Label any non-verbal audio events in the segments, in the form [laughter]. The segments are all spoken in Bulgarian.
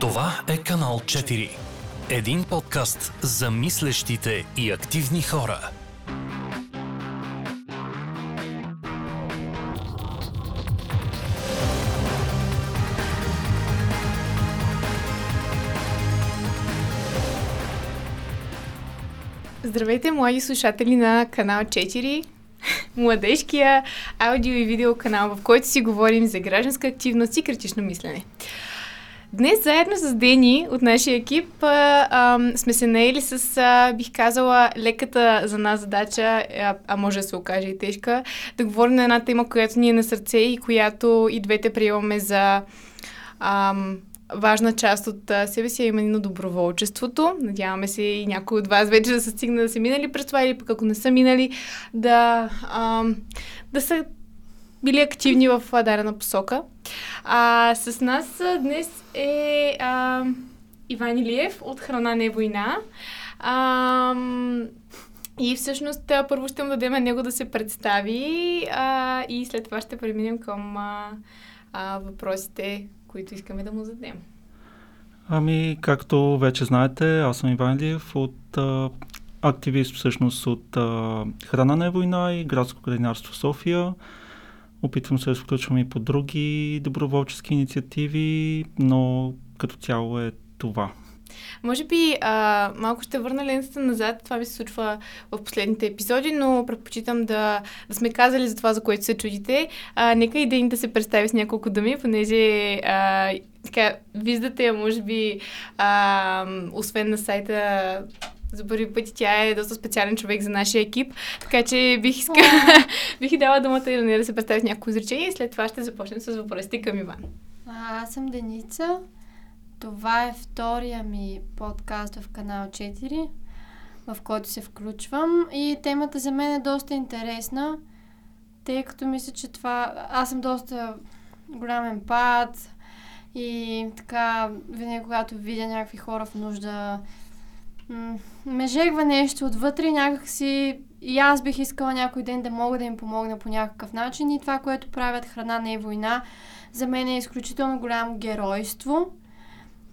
Това е канал 4. Един подкаст за мислещите и активни хора. Здравейте, млади слушатели на канал 4, младежкия аудио и видео канал, в който си говорим за гражданска активност и критично мислене. Днес заедно с Дени от нашия екип а, а, сме се наели с, а, бих казала, леката за нас задача, а, а може да се окаже и тежка, да говорим на една тема, която ни е на сърце и която и двете приемаме за а, важна част от а, себе си, е именно доброволчеството. Надяваме се и някои от вас вече да са стигнали да са минали през това или пък ако не са минали, да, а, да са били активни в дадена посока. А, с нас днес е а, Иван Илиев от Храна не война. А, и всъщност първо ще му дадем на него да се представи а, и след това ще преминем към а, а, въпросите, които искаме да му зададем. Ами, както вече знаете, аз съм Иван Илиев от а, активист всъщност от а, Храна не война и градско градинарство София. Опитвам се да включвам и по други доброволчески инициативи, но като цяло е това. Може би а, малко ще върна лентата назад. Това ми се случва в последните епизоди, но предпочитам да, да сме казали за това, за което се чудите. А, нека и Дени да се представи с няколко думи, понеже а, така, виждате може би, а, освен на сайта за първи път тя е доста специален човек за нашия екип, така че бих искала, [laughs] бих и дала думата и на нея да се представи с някои изречение и след това ще започнем с въпросите към Иван. А, аз съм Деница. Това е втория ми подкаст в канал 4, в който се включвам и темата за мен е доста интересна, тъй като мисля, че това... Аз съм доста голям емпат и така, винаги когато видя някакви хора в нужда, жегва нещо отвътре, някакси и аз бих искала някой ден да мога да им помогна по някакъв начин и това, което правят храна не е война, за мен е изключително голямо геройство.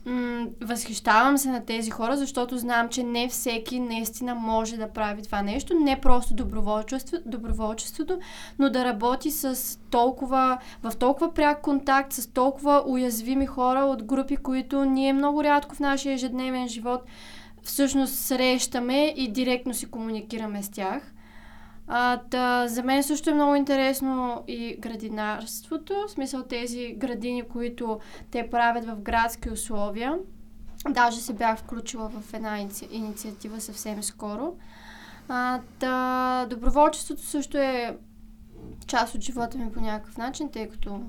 М- възхищавам се на тези хора, защото знам, че не всеки наистина може да прави това нещо. Не просто доброволчество, доброволчеството, но да работи с толкова, в толкова пряк контакт с толкова уязвими хора от групи, които ние много рядко в нашия ежедневен живот всъщност срещаме и директно си комуникираме с тях. А, да, за мен също е много интересно и градинарството, в смисъл тези градини, които те правят в градски условия. Даже се бях включила в една иници... инициатива съвсем скоро. А, да, доброволчеството също е част от живота ми по някакъв начин, тъй като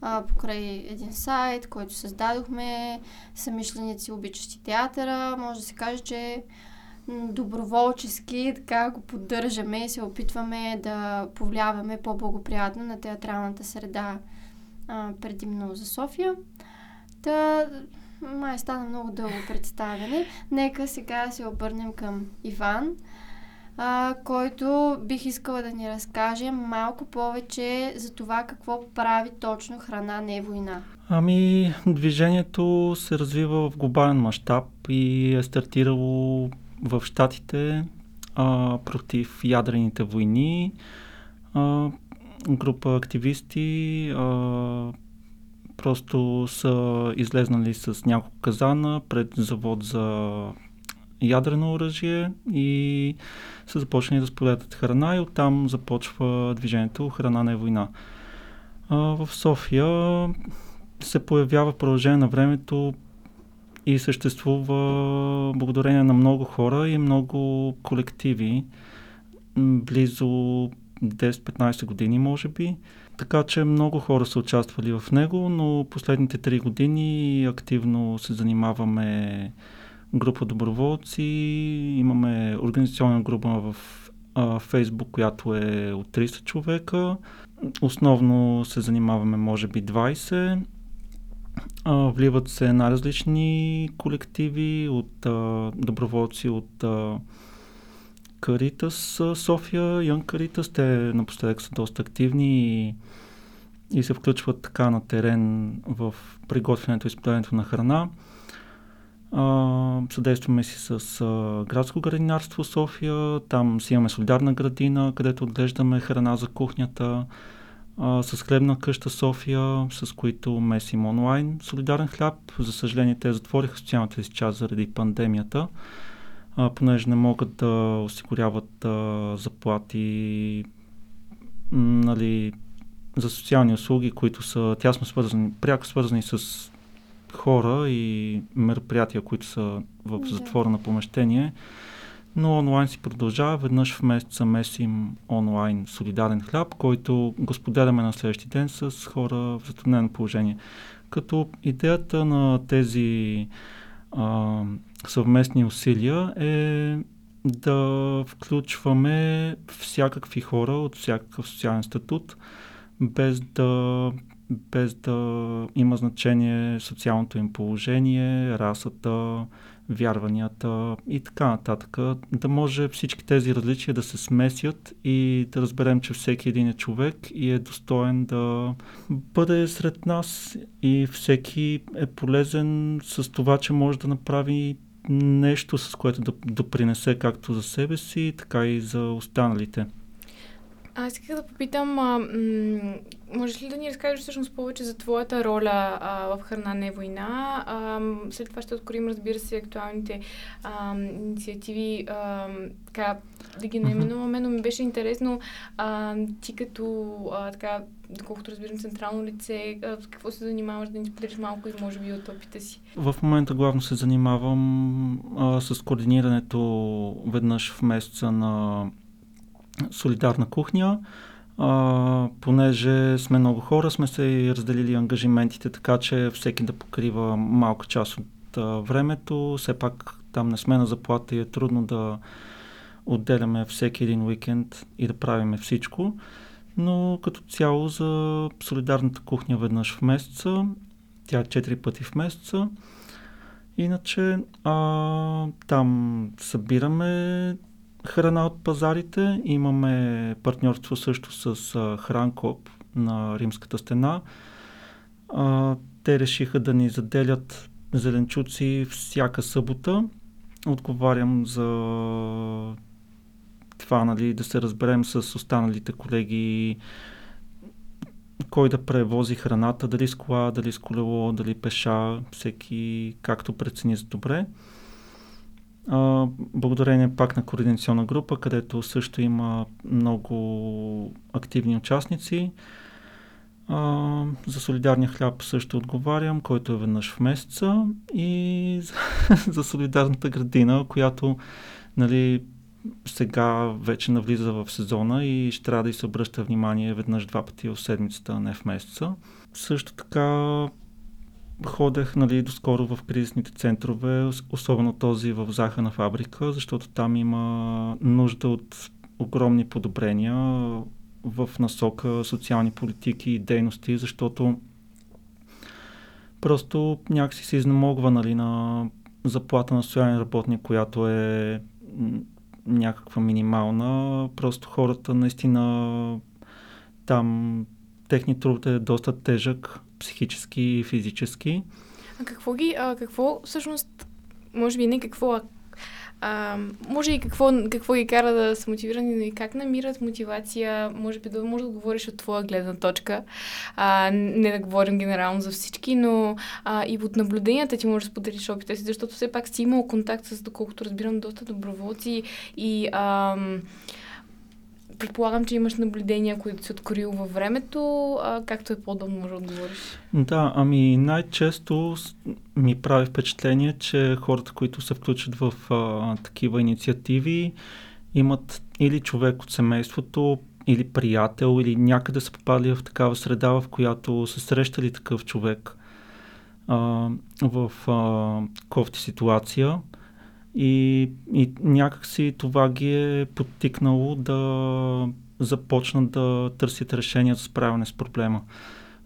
а, покрай един сайт, който създадохме, самишленици, обичащи театъра. Може да се каже, че доброволчески така го поддържаме и се опитваме да повлияваме по-благоприятно на театралната среда а, предимно за София. Та, май стана много дълго представяне. Нека сега се обърнем към Иван а, който бих искала да ни разкаже малко повече за това какво прави точно храна не война. Ами, движението се развива в глобален мащаб и е стартирало в Штатите против ядрените войни. А, група активисти а, просто са излезнали с няколко казана пред завод за ядрено оръжие и са започнали да споделят храна и оттам започва движението Храна не е война. А, в София се появява продължение на времето и съществува благодарение на много хора и много колективи, близо 10-15 години може би. Така че много хора са участвали в него, но последните 3 години активно се занимаваме група доброволци, имаме организационна група в а, Фейсбук, която е от 30 човека. Основно се занимаваме, може би, 20. А, вливат се най-различни колективи от а, доброволци от а, Каритас София, Ян Каритас. Те напоследък са доста активни и и се включват така на терен в приготвянето и изпълнението на храна. Съдействаме си с а, градско градинарство София. Там си имаме солидарна градина, където отглеждаме храна за кухнята. А, с хлебна къща София, с които месим онлайн солидарен хляб. За съжаление, те затвориха социалната си част заради пандемията, а, понеже не могат да осигуряват а, заплати нали, за социални услуги, които са тясно свързани, пряко свързани с хора и мероприятия, които са в затворено помещение. Но онлайн си продължава. Веднъж в месеца месим онлайн солидарен хляб, който го споделяме на следващия ден с хора в затруднено положение. Като идеята на тези а, съвместни усилия е да включваме всякакви хора от всякакъв социален статут, без да, без да има значение социалното им положение, расата, вярванията и така нататък. Да може всички тези различия да се смесят и да разберем, че всеки един е човек и е достоен да бъде сред нас и всеки е полезен с това, че може да направи нещо, с което да допринесе както за себе си, така и за останалите. Аз исках да попитам, а, м- можеш ли да ни разкажеш всъщност повече за твоята роля а, в Храна не война? А, след това ще откроим, разбира се, актуалните а, инициативи, а, така, да ги наименуваме, но ми беше интересно а, ти като, а, така, доколкото разбирам, централно лице, а, с какво се занимаваш, да ни споделиш малко и може би от опита си? В момента главно се занимавам а, с координирането веднъж в месеца на солидарна кухня. А, понеже сме много хора, сме се разделили ангажиментите, така че всеки да покрива малка част от а, времето. Все пак там не сме на заплата и е трудно да отделяме всеки един уикенд и да правиме всичко. Но като цяло за солидарната кухня веднъж в месеца, тя е 4 пъти в месеца. Иначе а, там събираме храна от пазарите. Имаме партньорство също с Хранкоп на Римската стена. А, те решиха да ни заделят зеленчуци всяка събота. Отговарям за това, нали, да се разберем с останалите колеги кой да превози храната, дали с кола, дали с колело, дали пеша, всеки както прецени за добре. А, благодарение пак на координационна група, където също има много активни участници. А, за солидарния хляб също отговарям, който е веднъж в месеца и за, [laughs] за солидарната градина, която нали, сега вече навлиза в сезона и ще трябва да се обръща внимание веднъж два пъти в седмицата, не в месеца. Също така ходех нали, доскоро в кризисните центрове, особено този в захана фабрика, защото там има нужда от огромни подобрения в насока социални политики и дейности, защото просто някакси се изнемогва нали, на заплата на социален работник, която е някаква минимална. Просто хората наистина там техни труд е доста тежък, психически и физически. А какво ги, а, какво всъщност, може би не какво, а, а може и какво, какво ги кара да са мотивирани, но и как намират мотивация, може би да може да говориш от твоя гледна точка, а, не да говорим генерално за всички, но а, и от наблюденията ти можеш да споделиш опита си, защото все пак си имал контакт с, доколкото разбирам, доста доброволци и а, предполагам, че имаш наблюдения, които си откорил във времето, а, както е по-удобно може да отговориш. Да, ами най-често ми прави впечатление, че хората, които се включат в а, такива инициативи, имат или човек от семейството, или приятел, или някъде са попадали в такава среда, в която са срещали такъв човек а, в а, кофти ситуация и, и някакси това ги е подтикнало да започнат да търсят решения за справяне с проблема.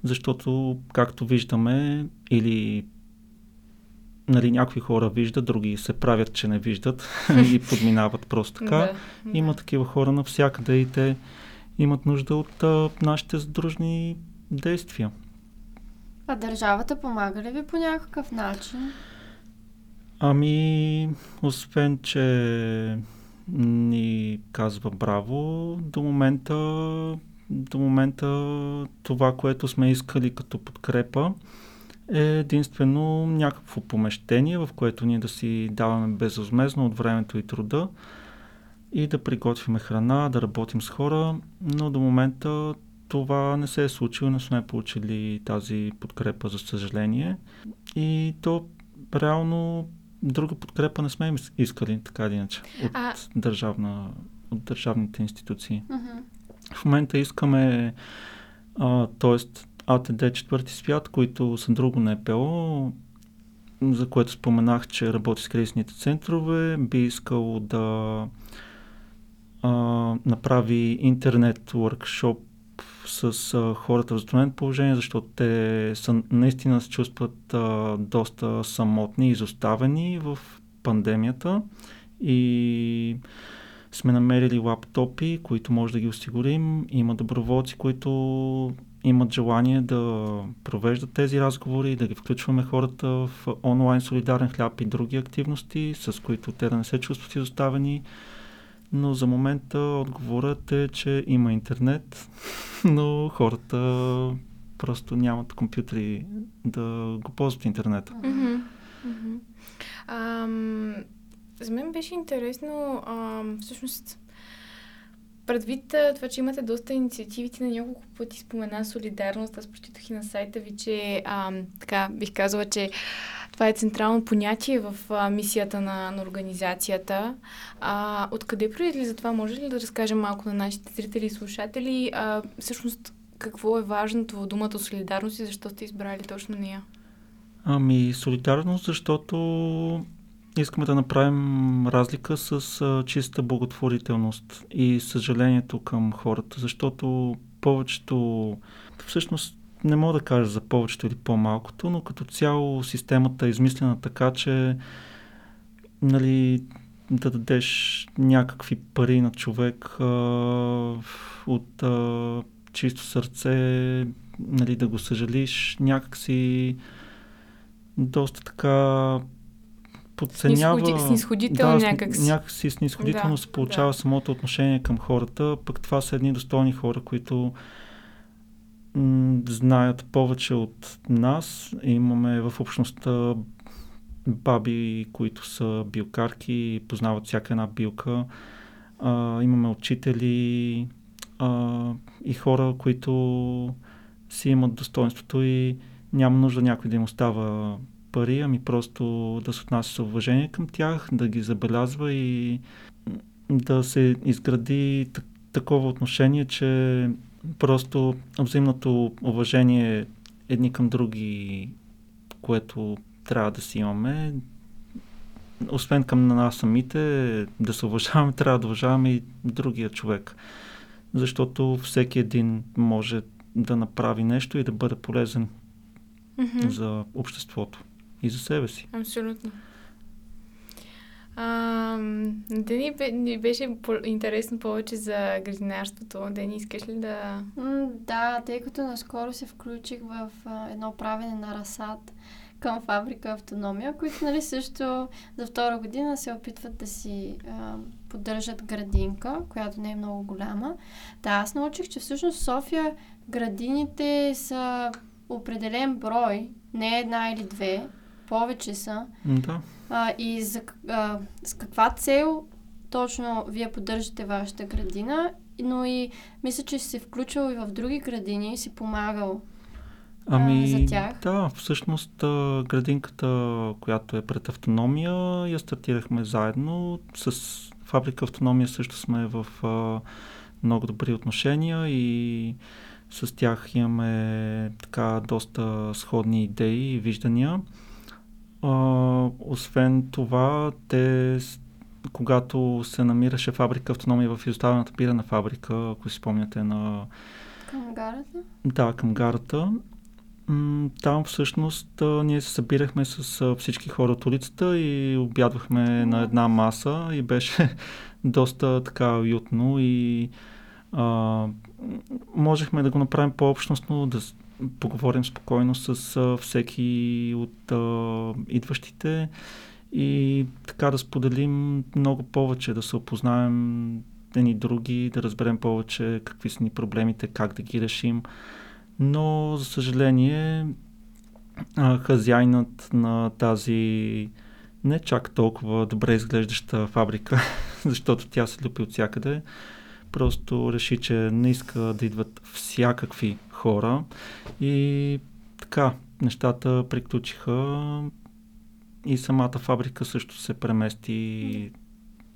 Защото, както виждаме, или нали, някои хора виждат, други се правят, че не виждат [laughs] и подминават просто така. Да, Има такива хора навсякъде и те имат нужда от а, нашите задружни действия. А държавата помага ли ви по някакъв начин? Ами, освен, че ни казва браво, до момента, до момента това, което сме искали като подкрепа, е единствено някакво помещение, в което ние да си даваме безвъзмезно от времето и труда и да приготвиме храна, да работим с хора, но до момента това не се е случило, не сме получили тази подкрепа, за съжаление. И то реално друга подкрепа не сме искали, така или иначе, от, а... държавна, от държавните институции. Uh-huh. В момента искаме, т.е. АТД Четвърти свят, които са друго НПО, за което споменах, че работи с кризисните центрове, би искал да а, направи интернет workshop с а, хората в затруднено положение, защото те са, наистина се чувстват а, доста самотни изоставени в пандемията и сме намерили лаптопи, които може да ги осигурим. Има доброволци, които имат желание да провеждат тези разговори, да ги включваме хората в онлайн солидарен хляб и други активности, с които те да не се чувстват изоставени но за момента отговорът е, че има интернет, [laughs] но хората просто нямат компютри да го ползват интернета. Mm-hmm. Mm-hmm. За мен беше интересно, ам, всъщност, предвид това, че имате доста инициативите на няколко пъти спомена солидарност, аз прочитах и на сайта ви, че ам, така бих казала, че това е централно понятие в а, мисията на, на организацията. А, откъде произлиза това? Може ли да разкажем малко на нашите зрители и слушатели? А, всъщност, какво е важното в думата солидарност и защо сте избрали точно нея? Ами, солидарност, защото искаме да направим разлика с а, чиста благотворителност и съжалението към хората, защото повечето, всъщност не мога да кажа за повечето или по-малкото, но като цяло системата е измислена така, че нали, да дадеш някакви пари на човек а, от а, чисто сърце, нали, да го съжалиш, някакси доста така подценява... Снисходително да, някакси. Някакси снисходително да, се получава да. самото отношение към хората, пък това са едни достойни хора, които знаят повече от нас. Имаме в общността баби, които са билкарки познават всяка една билка. А, имаме учители а, и хора, които си имат достоинството и няма нужда някой да им остава пари, ами просто да се отнася с уважение към тях, да ги забелязва и да се изгради такова отношение, че Просто взаимното уважение едни към други, което трябва да си имаме, освен към нас самите, да се уважаваме, трябва да уважаваме и другия човек. Защото всеки един може да направи нещо и да бъде полезен mm-hmm. за обществото и за себе си. Абсолютно. А, Дени ни беше интересно повече за градинарството. Дени, искаш ли да... да, тъй като наскоро се включих в а, едно правене на разсад към фабрика Автономия, които нали, също за втора година се опитват да си а, поддържат градинка, която не е много голяма. Да, аз научих, че всъщност в София градините са определен брой, не една или две, повече са. Да. А, и за, а, с каква цел точно вие поддържате вашата градина, но и мисля, че си се включвал и в други градини и си помагал Ами, за тях. Да, всъщност градинката, която е пред автономия, я стартирахме заедно. С фабрика автономия също сме в а, много добри отношения и с тях имаме така доста сходни идеи и виждания. А, освен това, те, когато се намираше фабрика автономия в изоставената пирана фабрика, ако си спомняте на... Към гарата? Да, към гарата. Там всъщност ние се събирахме с всички хора от улицата и обядвахме на една маса и беше [laughs] доста така уютно и А, можехме да го направим по-общностно, да поговорим спокойно с а, всеки от а, идващите и така да споделим много повече, да се опознаем едни други, да разберем повече какви са ни проблемите, как да ги решим. Но, за съжаление, а, хазяйнат на тази не чак толкова добре изглеждаща фабрика, [laughs] защото тя се люпи от всякъде, просто реши, че не иска да идват всякакви хора и така, нещата приключиха и самата фабрика също се премести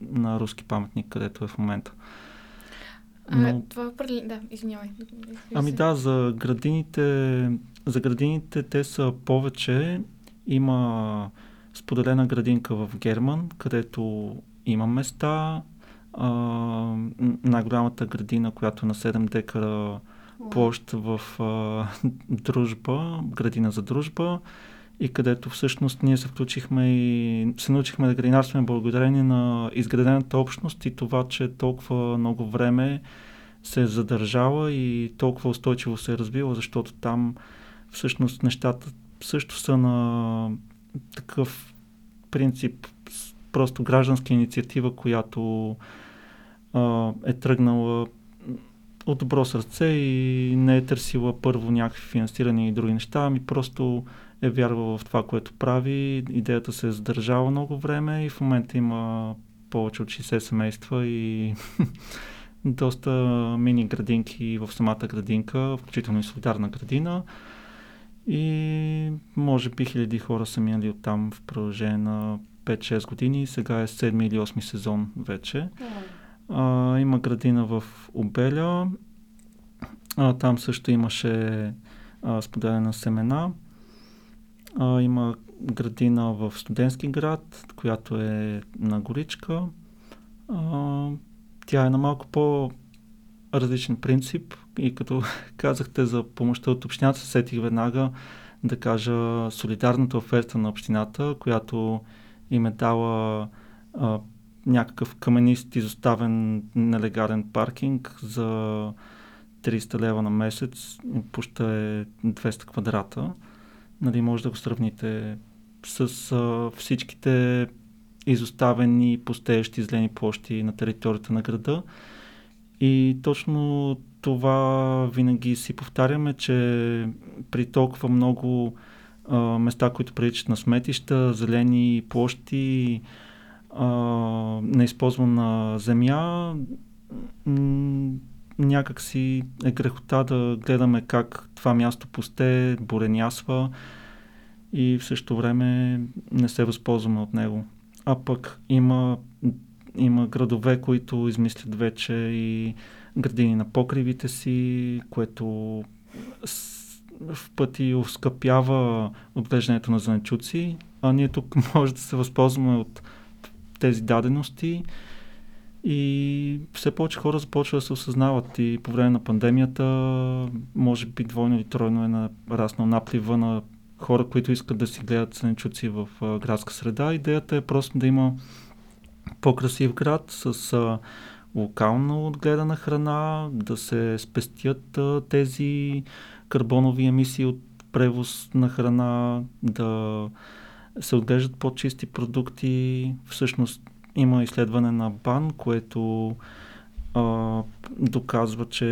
на руски паметник, където е в момента. Но... А, това е Да, извинявай. Ами да, за градините, за градините те са повече. Има споделена градинка в Герман, където има места. А, най-голямата градина, която е на 7 декара площ в а, дружба, градина за дружба и където всъщност ние се включихме и се научихме да градинарстваме благодарение на изградената общност и това, че толкова много време се е задържала и толкова устойчиво се е развила, защото там всъщност нещата също са на такъв принцип, просто гражданска инициатива, която а, е тръгнала от добро сърце и не е търсила първо някакви финансирани и други неща, ами просто е вярвала в това, което прави. Идеята се е задържала много време и в момента има повече от 60 семейства и [laughs] доста мини градинки в самата градинка, включително и солидарна градина. И може би хиляди хора са минали оттам в продължение на 5-6 години. Сега е 7 или 8 сезон вече. А, има градина в Обеля. А, там също имаше споделена семена. А, има градина в студентски град, която е на горичка. А, тя е на малко по различен принцип и като [laughs] казахте за помощта от общината, сетих веднага да кажа солидарната оферта на общината, която им е дала а, някакъв каменист изоставен нелегален паркинг за 300 лева на месец. Пуща е 200 квадрата. Нали, може да го сравните с а, всичките изоставени пустеещи зелени площи на територията на града. И точно това винаги си повтаряме, че при толкова много а, места, които приличат на сметища, зелени площи, а, неизползвана земя, м- някак си е грехота да гледаме как това място пусте, буренясва и в същото време не се възползваме от него. А пък има, има градове, които измислят вече и градини на покривите си, което в пъти оскъпява отглеждането на зеленчуци, а ние тук [laughs] може да се възползваме от тези дадености и все повече хора започват да се осъзнават и по време на пандемията може би двойно или тройно е нараснал наплива на хора, които искат да си гледат зеленчуци в а, градска среда. Идеята е просто да има по-красив град с а, локално отгледана храна, да се спестят а, тези карбонови емисии от превоз на храна, да се отглеждат по-чисти продукти. Всъщност има изследване на БАН, което а, доказва, че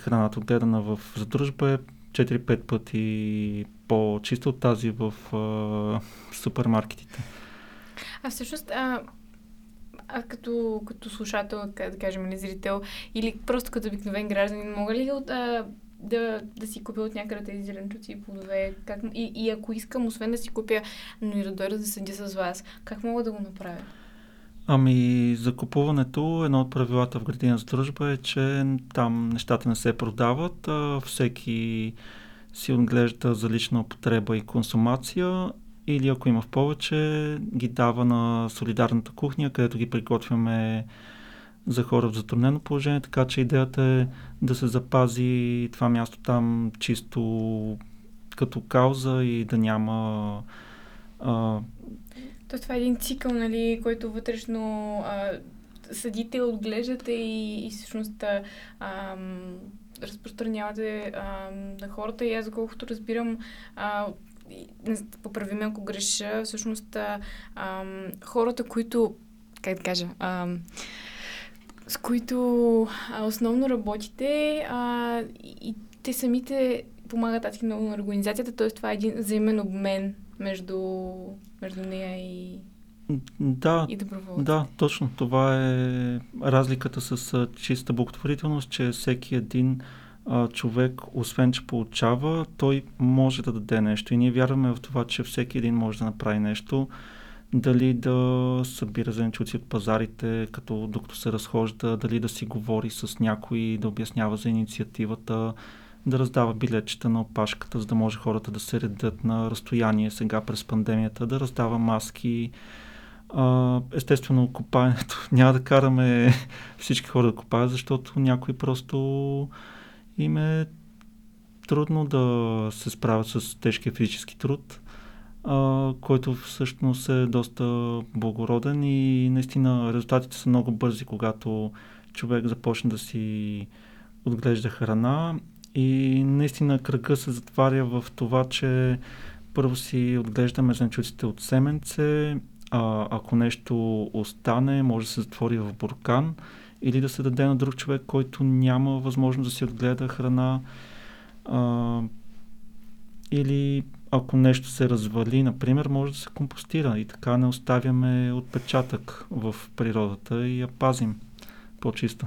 храната отгледана в задружба е 4-5 пъти по-чиста от тази в а, супермаркетите. А всъщност, а, а като, като слушател, да кажем, не зрител, или просто като обикновен гражданин, мога ли а, да, да си купя от някъде тези зеленчуци и плодове? Как, и, и ако искам, освен да си купя, но и да дойда да съдя с вас, как мога да го направя? Ами, за купуването, едно от правилата в градина за дружба е, че там нещата не се продават, а всеки си отглежда за лична употреба и консумация или ако има в повече, ги дава на солидарната кухня, където ги приготвяме за хора в затруднено положение, така че идеята е да се запази това място там чисто като кауза и да няма а, то това е един цикъл, нали, който вътрешно а, съдите, отглеждате и, и всъщност ам, разпространявате ам, на хората. И аз, колкото разбирам, а, поправи ме ако греша, всъщност а, ам, хората, които, как да кажа, ам, с които а, основно работите а, и те самите помагат адски много на организацията, т.е. това е един взаимен обмен между, между нея и, да, и Да, точно. Това е разликата с чиста благотворителност, че всеки един а, човек, освен че получава, той може да даде нещо. И ние вярваме в това, че всеки един може да направи нещо. Дали да събира зеленчуци от пазарите, като докато се разхожда, дали да си говори с някой, да обяснява за инициативата, да раздава билетчета на опашката, за да може хората да се редат на разстояние сега през пандемията, да раздава маски. Естествено, копаенето [laughs] няма да караме всички хора да копаят, защото някои просто им е трудно да се справят с тежкия физически труд, а, който всъщност е доста благороден и наистина резултатите са много бързи, когато човек започне да си отглежда храна и наистина кръга се затваря в това, че първо си отглеждаме зеленчуците от семенце, а, ако нещо остане, може да се затвори в буркан или да се даде на друг човек, който няма възможност да си отгледа храна. А, или ако нещо се развали, например, може да се компостира и така не оставяме отпечатък в природата и я пазим по-чиста.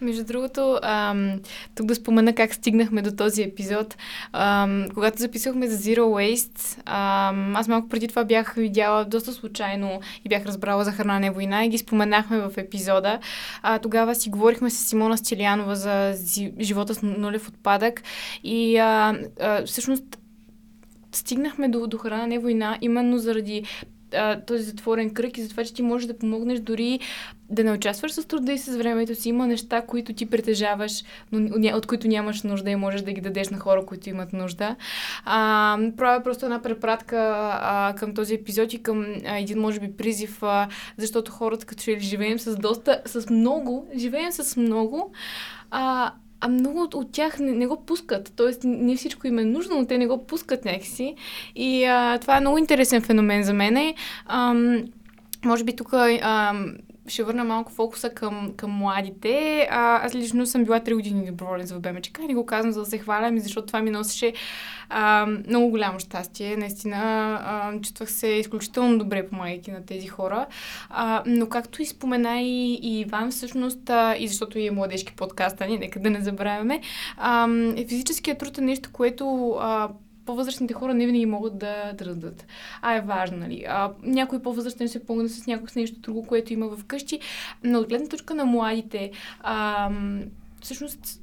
Между другото, ам, тук да спомена как стигнахме до този епизод. Ам, когато записахме за Zero Waste, ам, аз малко преди това бях видяла доста случайно и бях разбрала за храна не война и ги споменахме в епизода. А, тогава си говорихме с Симона Стилянова за живота с нулев отпадък и а, а, всъщност стигнахме до, до храна не война именно заради а, този затворен кръг и за това, че ти можеш да помогнеш дори да не участваш с труда и с времето си. Има неща, които ти притежаваш, но от които нямаш нужда и можеш да ги дадеш на хора, които имат нужда. А, правя просто една препратка а, към този епизод и към а, един, може би, призив, а, защото хората, като че живеем с доста, с много, живеем с много, а, а много от, от тях не, не го пускат. Тоест, не всичко им е нужно, но те не го пускат някакси. И а, това е много интересен феномен за мен. Ам, може би тук ще върна малко фокуса към, към младите. А, аз лично съм била 3 години доброволец в БМЧК и не го казвам за да се хваля, ми защото това ми носеше а, много голямо щастие. Наистина а, чувствах се изключително добре, помагайки на тези хора. А, но както и спомена и, и Иван, всъщност, а, и защото и е младежки подкаст, а нека да не забравяме, а, физическият труд е нещо, което а, по-възрастните хора не винаги могат да, дадат. А е важно, нали? А, някой по-възрастен се помогне с някой с нещо друго, което има вкъщи, но от гледна точка на младите, а, всъщност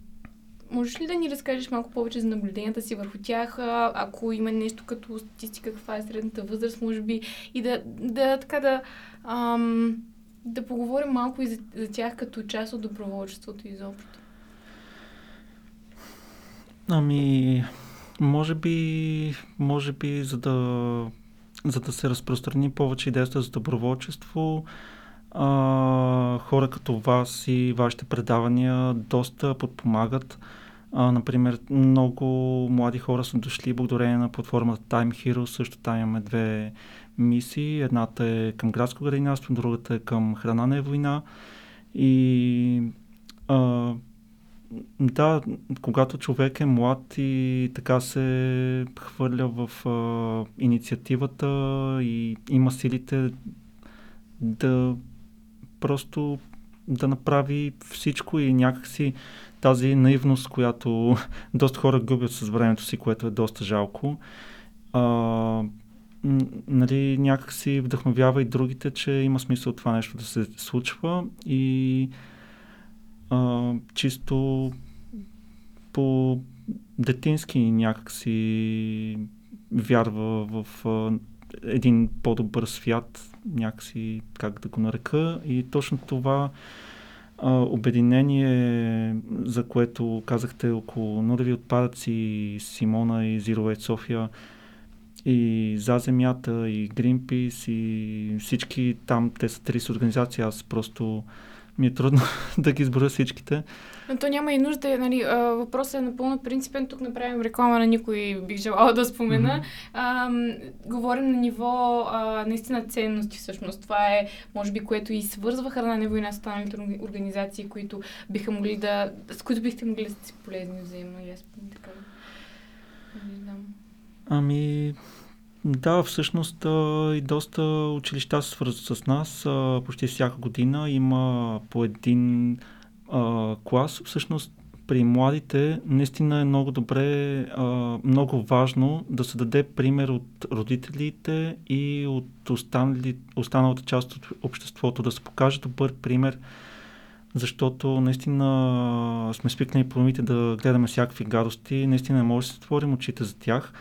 Можеш ли да ни разкажеш малко повече за наблюденията си върху тях, ако има нещо като статистика, каква е средната възраст, може би, и да, да така да, ам, да поговорим малко и за, за тях като част от доброволчеството изобщо? Ами, може би, може би за, да, за да се разпространи повече идеята за доброволчество, а, хора като вас и вашите предавания доста подпомагат. А, например, много млади хора са дошли благодарение на платформата Time Hero. Също там имаме две мисии. Едната е към градско градинарство, другата е към храна на война. И а, да, когато човек е млад и така се хвърля в а, инициативата и има силите да просто да направи всичко и някакси тази наивност, която [laughs] доста хора губят с времето си, което е доста жалко. А, нали, някакси вдъхновява и другите, че има смисъл това нещо да се случва и чисто по детински някакси вярва в а, един по-добър свят, някакси как да го нарека. И точно това а, обединение, за което казахте около нулеви отпадъци, Симона и Zero Soфия, и За земята, и Greenpeace, и всички там, те са 30 организации, аз просто ми е трудно [laughs] да ги изборя всичките. Но то няма и нужда, нали, а, въпросът е напълно принципен. Тук направим реклама на никой, бих желала да спомена. Mm-hmm. А, говорим на ниво а, наистина ценности всъщност. Това е, може би, което и свързва храна на война с останалите организации, които биха могли да, с които бихте могли да сте полезни взаимно. И аз така. Не знам. Ами, да, всъщност и доста училища се свързват с нас. Почти всяка година има по един а, клас. Всъщност при младите наистина е много добре, а, много важно да се даде пример от родителите и от останали, останалата част от обществото, да се покаже добър пример, защото наистина сме свикнали по да гледаме всякакви гадости, наистина може да се отворим очите за тях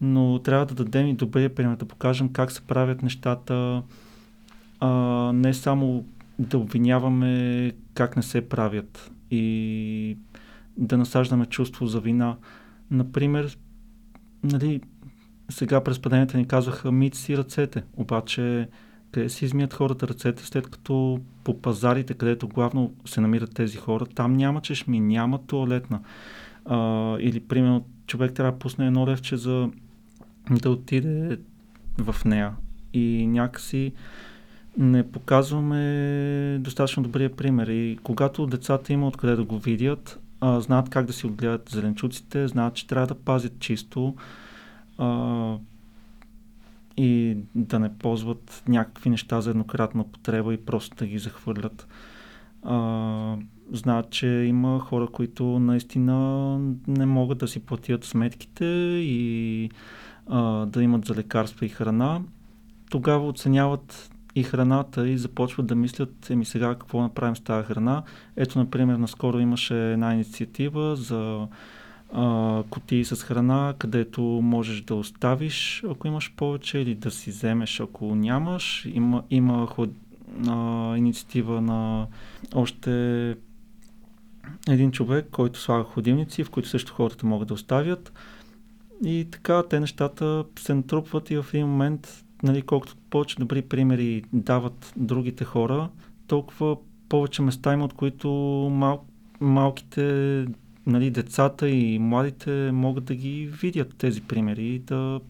но трябва да дадем и добрия пример, да покажем как се правят нещата, а, не само да обвиняваме как не се правят и да насаждаме чувство за вина. Например, нали, сега през паденията ни казваха мит си ръцете, обаче къде си измият хората ръцете, след като по пазарите, където главно се намират тези хора, там няма чешми, няма туалетна. А, или, примерно, човек трябва да пусне едно левче за да отиде в нея. И някакси не показваме достатъчно добрия пример. И когато децата има откъде да го видят, а, знаят как да си отгледат зеленчуците, знаят, че трябва да пазят чисто а, и да не ползват някакви неща за еднократна потреба и просто да ги захвърлят. А, знаят, че има хора, които наистина не могат да си платят сметките и а, да имат за лекарства и храна, тогава оценяват и храната и започват да мислят, еми сега какво направим с тази храна. Ето, например, наскоро имаше една инициатива за а, кутии с храна, където можеш да оставиш, ако имаш повече, или да си вземеш, ако нямаш. Има, има ход, а, инициатива на още един човек, който слага ходилници, в които също хората могат да оставят. И така те нещата се натрупват и в един момент, нали, колкото повече добри примери дават другите хора, толкова повече места има, от които мал, малките нали, децата и младите могат да ги видят тези примери и да,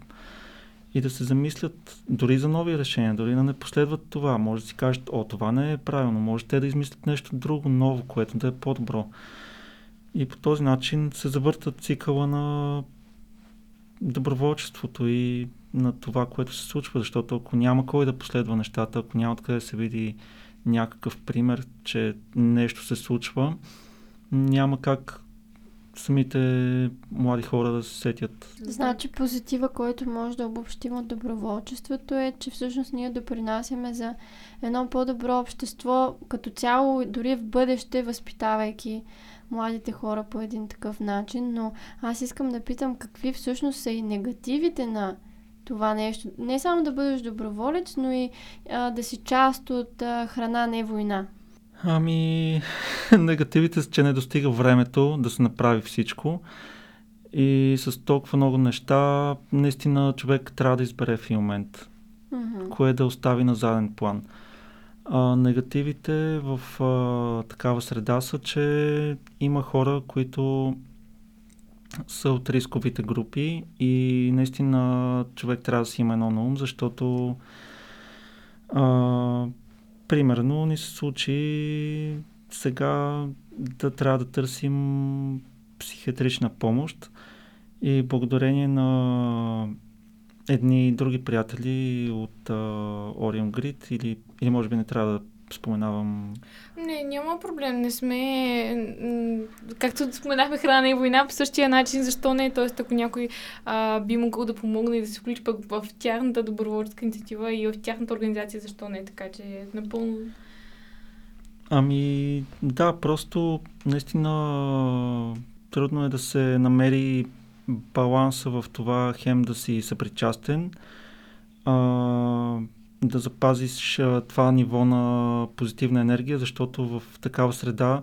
и да се замислят дори за нови решения, дори да не последват това. Може да си кажат, о, това не е правилно, може те да измислят нещо друго, ново, което да е по-добро. И по този начин се завъртат цикъла на доброволчеството и на това, което се случва, защото ако няма кой да последва нещата, ако няма откъде да се види някакъв пример, че нещо се случва, няма как самите млади хора да се сетят. Значи позитива, който може да обобщим от доброволчеството е, че всъщност ние допринасяме за едно по-добро общество като цяло, дори в бъдеще, възпитавайки младите хора по един такъв начин, но аз искам да питам какви всъщност са и негативите на това нещо. Не само да бъдеш доброволец, но и а, да си част от а, храна, не война. Ами, [laughs] негативите са, че не достига времето да се направи всичко. И с толкова много неща, наистина човек трябва да избере в един момент. Mm-hmm. Кое да остави на заден план. А, негативите в а, такава среда са, че има хора, които са от рисковите групи и наистина човек трябва да си има едно на ум, защото а, примерно ни се случи сега да трябва да търсим психиатрична помощ и благодарение на едни други приятели от Орион Грид или, или може би не трябва да споменавам. Не, няма проблем. Не сме. Както споменахме храна и война по същия начин, защо не? Тоест, ако някой а, би могъл да помогне и да се включи пък в тяхната доброволческа инициатива и в тяхната организация, защо не? Така че напълно. Ами, да, просто наистина трудно е да се намери баланса в това хем да си съпричастен, а, да запазиш а, това ниво на позитивна енергия, защото в такава среда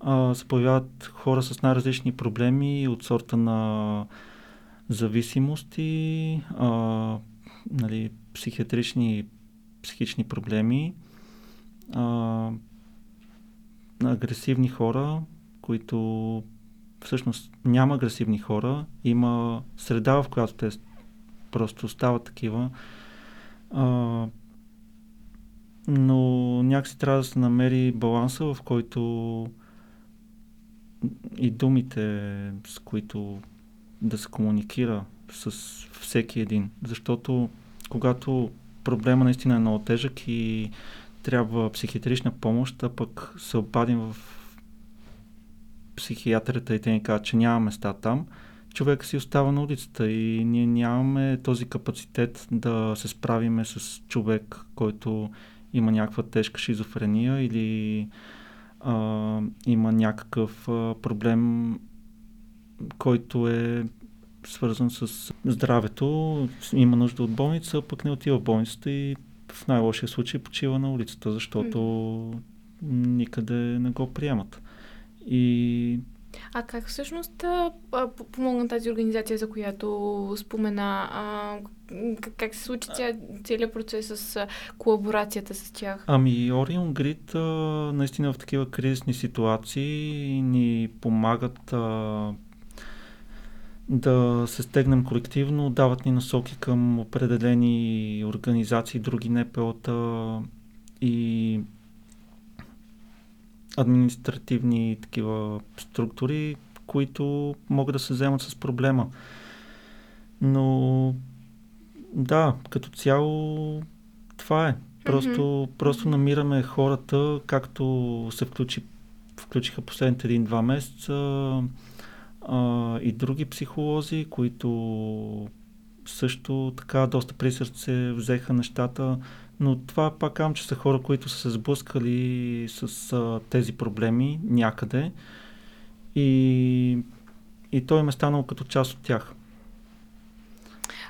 а, се появяват хора с най-различни проблеми от сорта на зависимости, а, нали, психиатрични психични проблеми, а, агресивни хора, които всъщност няма агресивни хора, има среда, в която те просто стават такива. А, но някакси трябва да се намери баланса, в който и думите, с които да се комуникира с всеки един. Защото когато проблема наистина е много тежък и трябва психиатрична помощ, а пък се обадим в психиатрията и те ни казват, че няма места там, човек си остава на улицата и ние нямаме този капацитет да се справиме с човек, който има някаква тежка шизофрения или а, има някакъв а, проблем, който е свързан с здравето, има нужда от болница, пък не отива в болницата и в най-лошия случай почива на улицата, защото никъде не го приемат. И а как всъщност помогна тази организация, за която спомена? А, как, как се случи ця, целият процес с колаборацията с тях? Ами, Orion Grid а, наистина в такива кризисни ситуации ни помагат а, да се стегнем колективно, дават ни насоки към определени организации, други НПО-та и административни такива структури, които могат да се вземат с проблема. Но да, като цяло това е. Просто, mm-hmm. просто намираме хората, както се включи, включиха последните един-два месеца а, и други психолози, които също така доста при сърце взеха нещата, но това пак казвам, че са хора, които са се сблъскали с а, тези проблеми някъде и, и той им е станал като част от тях.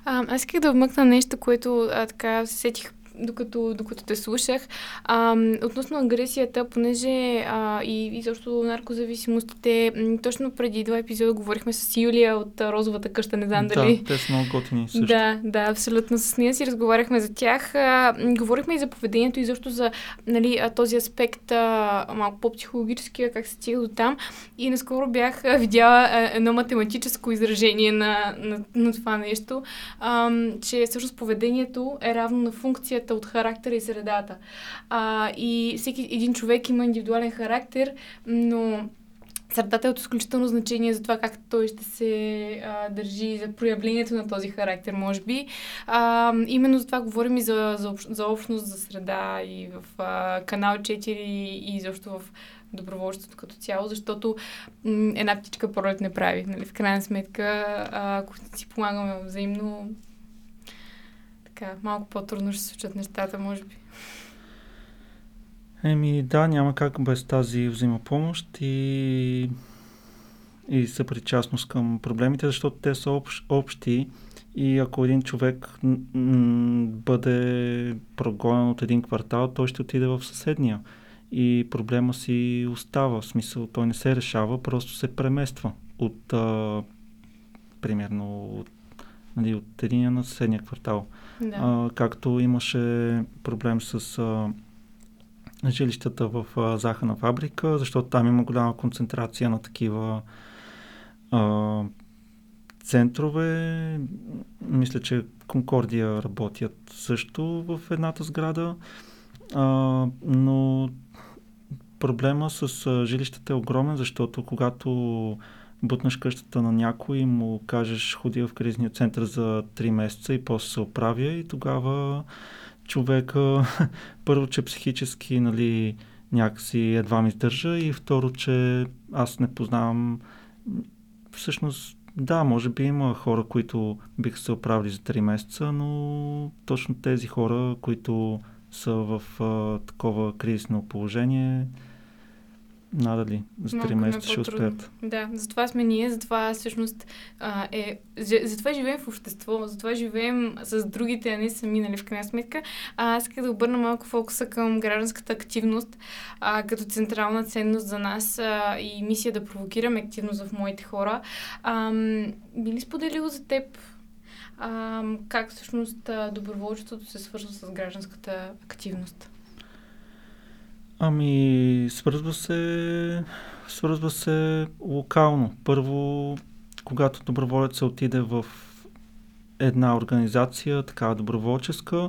А, аз исках да вмъкна нещо, което а, така сетих докато, докато те слушах. А, относно агресията, понеже а, и, и също наркозависимостите, точно преди два епизода говорихме с Юлия от Розовата къща, не знам дали. Да, те са много готини също. Да, да, абсолютно. С нея си разговаряхме за тях. А, говорихме и за поведението и защо за нали, този аспект а, малко по-психологически, как се стига до там. И наскоро бях видяла едно математическо изражение на, на, на това нещо, а, че всъщност поведението е равно на функция различията от характера и средата. А, и всеки един човек има индивидуален характер, но средата е от изключително значение за това как той ще се а, държи за проявлението на този характер, може би. А, именно за това говорим и за, за, за общност, за среда и в а, канал 4 и изобщо в доброволчеството като цяло, защото една птичка пролет не прави. Нали? В крайна сметка, ако си помагаме взаимно, така, малко по-трудно ще се случат нещата, може би. Еми да, няма как без тази взаимопомощ и, и съпричастност към проблемите, защото те са общ, общи и ако един човек м- бъде прогонен от един квартал, той ще отиде в съседния и проблема си остава. В смисъл, той не се решава, просто се премества от а, примерно от, нали, от един на съседния квартал. Да. А, както имаше проблем с а, жилищата в а, захана фабрика, защото там има голяма концентрация на такива а, центрове. Мисля, че Конкордия работят също в едната сграда, а, но проблема с а, жилищата е огромен, защото когато бутнеш къщата на някой и му кажеш ходи в кризния център за 3 месеца и после се оправя и тогава човека [laughs] първо, че психически нали, някакси едва ми издържа и второ, че аз не познавам всъщност да, може би има хора, които биха се оправили за 3 месеца, но точно тези хора, които са в а, такова кризисно положение, надали за 3 Малко ми е месеца ще успеят. Да, затова сме ние, затова всъщност а, е, за- затова живеем в общество, затова живеем с другите, а не сами, нали, в крайна сметка. А, аз исках да обърна малко фокуса към гражданската активност, а, като централна ценност за нас а, и мисия да провокираме активност в моите хора. А, би ли споделил за теб а, как всъщност доброволчеството се свързва с гражданската активност? Ами, свързва се, свързва се локално. Първо, когато доброволец отиде в една организация, така доброволческа,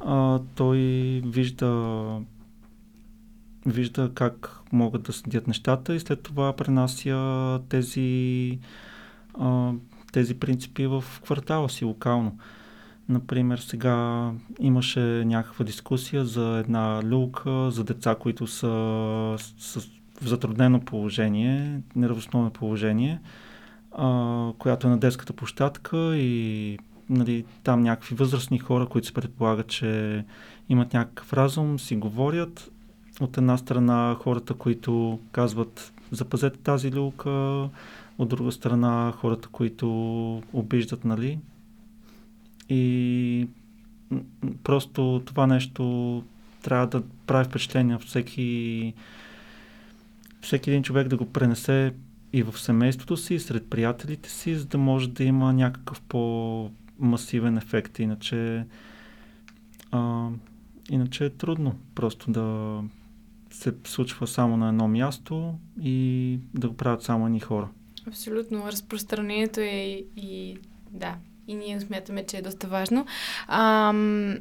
а, той вижда, вижда как могат да седят нещата и след това пренася тези, а, тези принципи в квартала си локално. Например, сега имаше някаква дискусия за една люлка за деца, които са с, в затруднено положение, неравностойно положение, а, която е на детската площадка и нали, там някакви възрастни хора, които се предполагат, че имат някакъв разум, си говорят. От една страна хората, които казват запазете тази люлка, от друга страна хората, които обиждат, нали, и просто това нещо трябва да прави впечатление всеки, всеки един човек да го пренесе и в семейството си, и сред приятелите си, за да може да има някакъв по-масивен ефект. Иначе, а, иначе е трудно просто да се случва само на едно място и да го правят само едни хора. Абсолютно. Разпространението е и да, и ние смятаме, че е доста важно. Ам,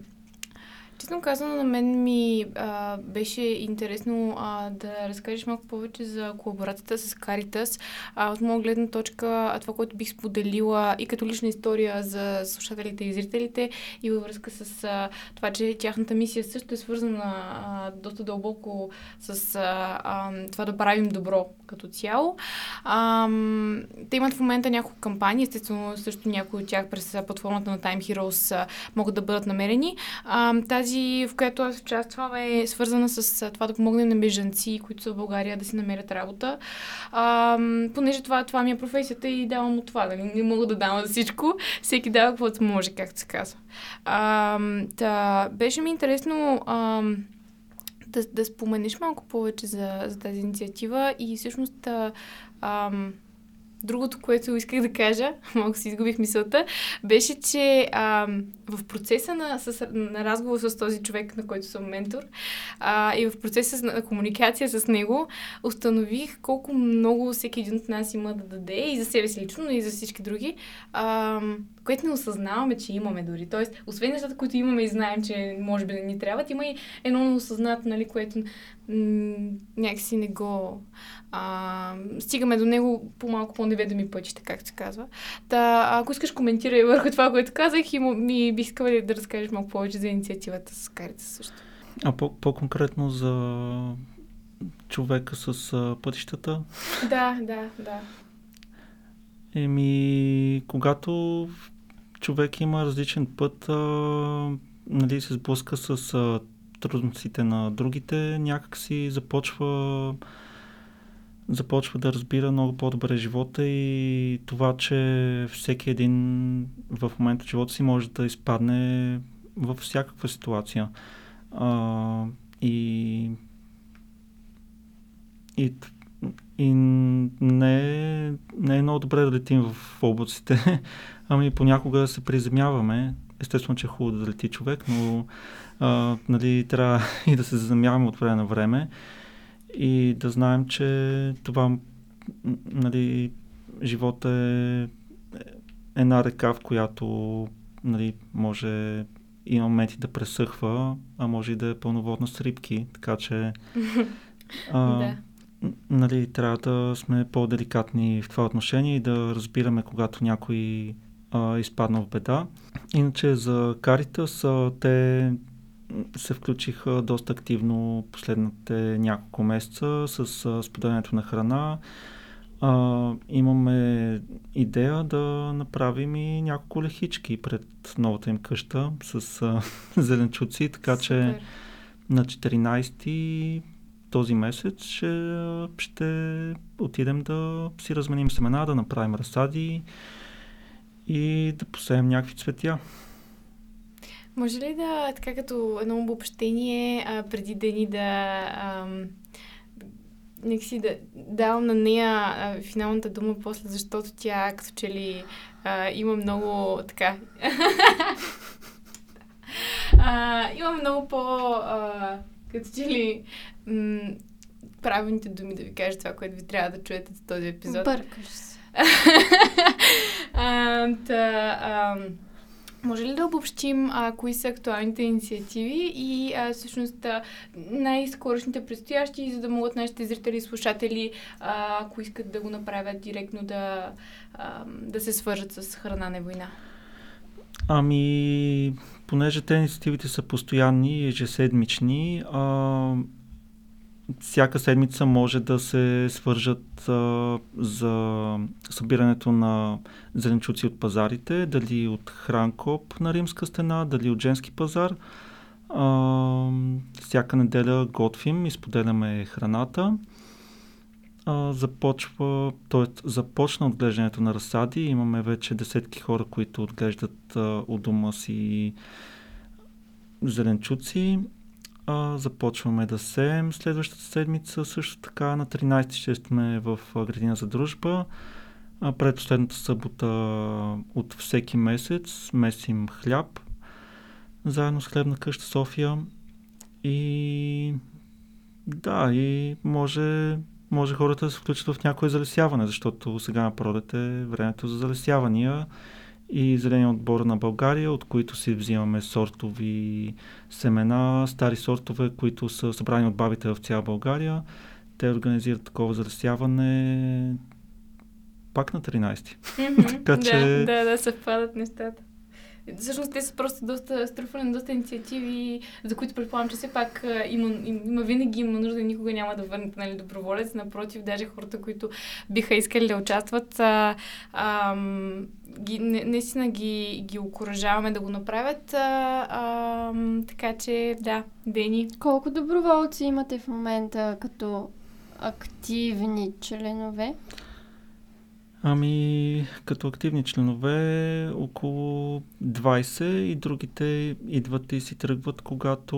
честно казано, на мен ми а, беше интересно а, да разкажеш малко повече за колаборацията с Caritas. А, от моя гледна точка, а, това, което бих споделила и като лична история за слушателите и зрителите, и във връзка с а, това, че тяхната мисия също е свързана а, доста дълбоко с а, а, това да правим добро като цяло. Ам, те имат в момента няколко кампании, естествено също някои от тях през а, платформата на Time Heroes а, могат да бъдат намерени. Ам, тази, в която аз участвам, е свързана с а, това да помогнем на бежанци, които са в България да си намерят работа. Ам, понеже това, това ми е професията и давам от това, нали? не мога да давам всичко, всеки дава каквото може, както се казва. Ам, та, беше ми интересно ам, да, да споменеш малко повече за, за тази инициатива и всъщност а, ам, другото, което исках да кажа, [laughs] малко си изгубих мисълта, беше, че ам, в процеса на, с, на разговор с този човек, на който съм ментор, а, и в процеса на комуникация с него, установих колко много всеки един от нас има да даде и за себе си лично, но и за всички други, ам, което не осъзнаваме, че имаме дори. Тоест, освен нещата, които имаме и знаем, че може би не ни трябват, има и едно неосъзнато, нали, което м- някакси не го... А, стигаме до него по малко по-неведоми пътища, както се казва. Та, ако искаш, коментирай върху това, което казах и му, ми бих искала да разкажеш малко повече за инициативата с карите също. А по- по-конкретно за човека с а, пътищата, Да, да, да. Еми, когато човек има различен път, а, нали, се сблъска с а, трудностите на другите, някак си започва, започва да разбира много по-добре живота и това, че всеки един в момента от живота си може да изпадне във всякаква ситуация. А, и и и не е, не е много добре да летим в облаците, [laughs] ами понякога се приземяваме. Естествено, че е хубаво да лети човек, но а, нали, трябва [laughs] и да се заземяваме от време на време и да знаем, че това, нали, живота е една река, в която нали, може и моменти да пресъхва, а може и да е пълноводна с рибки, така че [laughs] а, Да. нали, трябва да сме по-деликатни в това отношение и да разбираме, когато някой а, изпадна в беда. Иначе за Caritas а, те се включиха доста активно последните няколко месеца с споделянето на храна. А, имаме идея да направим и няколко лехички пред новата им къща с а, [laughs] зеленчуци, така че Супер. на 14 този месец ще, ще отидем да си разменим семена, да направим разсади и да посеем някакви цветя. Може ли да, така като едно обобщение, а, преди дени да ам, нека си да давам на нея а, финалната дума после, защото тя като че ли а, има много така... [laughs] а, има много по... А, като че ли м- правилните думи да ви кажа това, което ви трябва да чуете за този епизод. Бъркаш се. [laughs] а, та, а, може ли да обобщим а, кои са актуалните инициативи и а, всъщност най-скорошните предстоящи, за да могат нашите зрители и слушатели, а, ако искат да го направят директно, да, а, да се свържат с храна на война? Ами, понеже те инициативите са постоянни и ежеседмични, а, всяка седмица може да се свържат а, за събирането на зеленчуци от пазарите, дали от Хранкоп на Римска стена, дали от Женски пазар. А, всяка неделя готвим и споделяме храната. А, започва, т.е. започна отглеждането на разсади. Имаме вече десетки хора, които отглеждат а, у дома си зеленчуци. А, започваме да сеем следващата седмица. Също така на 13 ще сме в градина за дружба. А, предпоследната събота от всеки месец месим хляб заедно с хлебна къща София. И да, и може, може хората да се включат в някое залесяване, защото сега на пролет е времето за залесявания и зеления отбор на България, от които си взимаме сортови семена, стари сортове, които са събрани от бабите в цяла България. Те организират такова залесяване пак на 13. [laughs] така че... Да, да, да, съвпадат нещата. Всъщност те са просто доста струпване на доста инициативи, за които предполагам, че все пак има, има винаги има нужда и никога няма да върнете нали, доброволец. Напротив, даже хората, които биха искали да участват, а, а, ги, наистина ги, ги окоръжаваме да го направят. А, а, така че, да, Дени. Колко доброволци имате в момента като активни членове? Ами, като активни членове, около 20 и другите идват и си тръгват, когато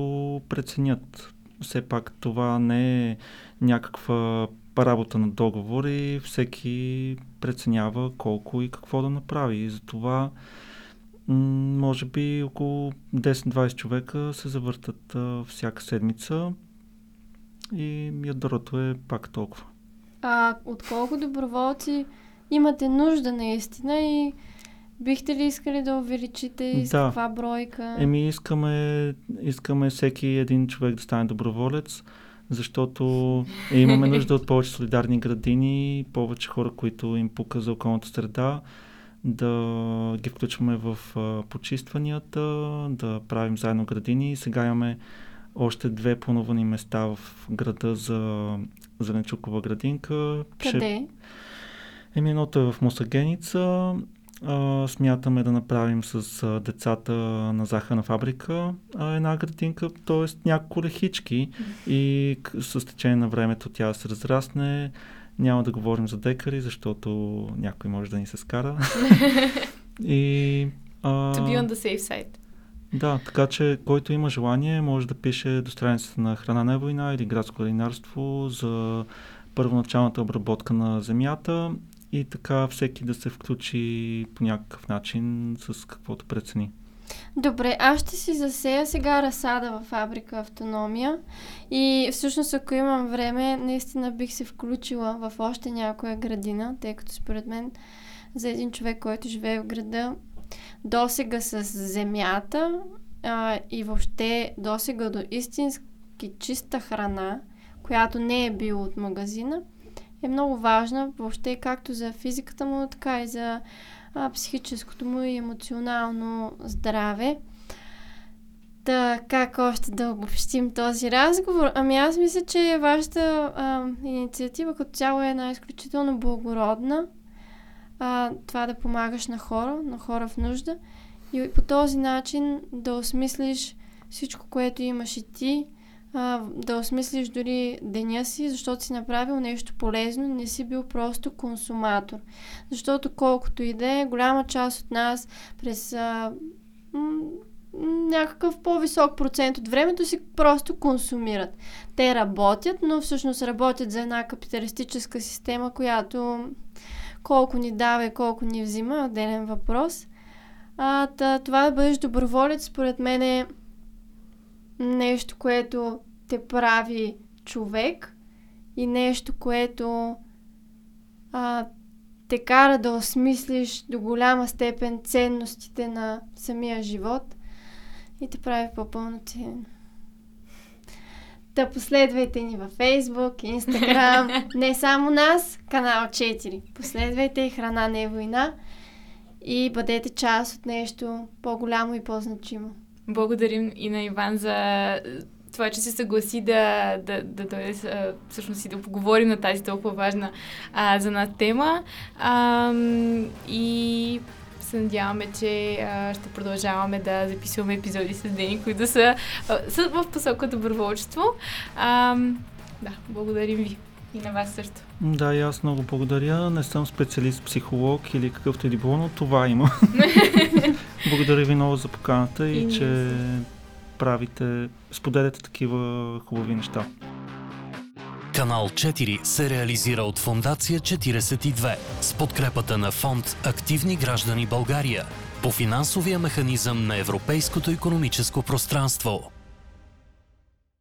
преценят. Все пак това не е някаква работа на договори, всеки преценява колко и какво да направи. И затова може би около 10-20 човека се завъртат а, всяка седмица и ядрото е пак толкова. А от колко доброволци имате нужда наистина и бихте ли искали да увеличите и с Да. каква бройка? Еми, искаме, искаме всеки един човек да стане доброволец, защото е, имаме нужда от [laughs] повече солидарни градини, повече хора, които им пука за околната среда, да ги включваме в а, почистванията, да правим заедно градини. Сега имаме още две планувани места в града за зеленчукова градинка. Ще- Къде? Еми, едното е в Мусагеница. А, смятаме да направим с а, децата на захарна фабрика а, една градинка, т.е. няколко лехички и с течение на времето тя се разрасне. Няма да говорим за декари, защото някой може да ни се скара. [laughs] и, а, To be on the safe side. да, така че който има желание, може да пише до страницата на Храна на война или Градско градинарство за първоначалната обработка на земята и така всеки да се включи по някакъв начин с каквото прецени. Добре, аз ще си засея сега разсада в фабрика Автономия и всъщност ако имам време, наистина бих се включила в още някоя градина, тъй като според мен за един човек, който живее в града, досега с земята а, и въобще досега до истински чиста храна, която не е била от магазина, е много важна въобще както за физиката му, така и за а, психическото му и емоционално здраве. Та, как още да обобщим този разговор? Ами аз мисля, че вашата а, инициатива като цяло е една изключително благородна. А, това да помагаш на хора, на хора в нужда и по този начин да осмислиш всичко, което имаш и ти, а, да осмислиш дори деня си, защото си направил нещо полезно, не си бил просто консуматор. Защото колкото и да е, голяма част от нас през а, м- някакъв по-висок процент от времето си просто консумират. Те работят, но всъщност работят за една капиталистическа система, която колко ни дава и колко ни взима, отделен въпрос. А, та, това да бъдеш доброволец, според мен е нещо, което те прави човек и нещо, което а, те кара да осмислиш до голяма степен ценностите на самия живот и те прави по-пълноценен. Да последвайте ни във Facebook, Instagram, [laughs] не само нас, канал 4. Последвайте Храна не е война и бъдете част от нещо по-голямо и по-значимо. Благодарим и на Иван за това, че се съгласи да, да, да дойде всъщност и да поговорим на тази толкова важна а, за нас тема. А, и се надяваме, че а, ще продължаваме да записваме епизоди с Дени, които са, а, са в посока доброволчество. А, да, благодарим ви. И на вас също. Да, и аз много благодаря. Не съм специалист психолог или какъвто и да било, но това има. [laughs] благодаря ви много за поканата и, и че правите, споделяте такива хубави неща. Канал 4 се реализира от Фондация 42 с подкрепата на фонд Активни граждани България по финансовия механизъм на Европейското економическо пространство.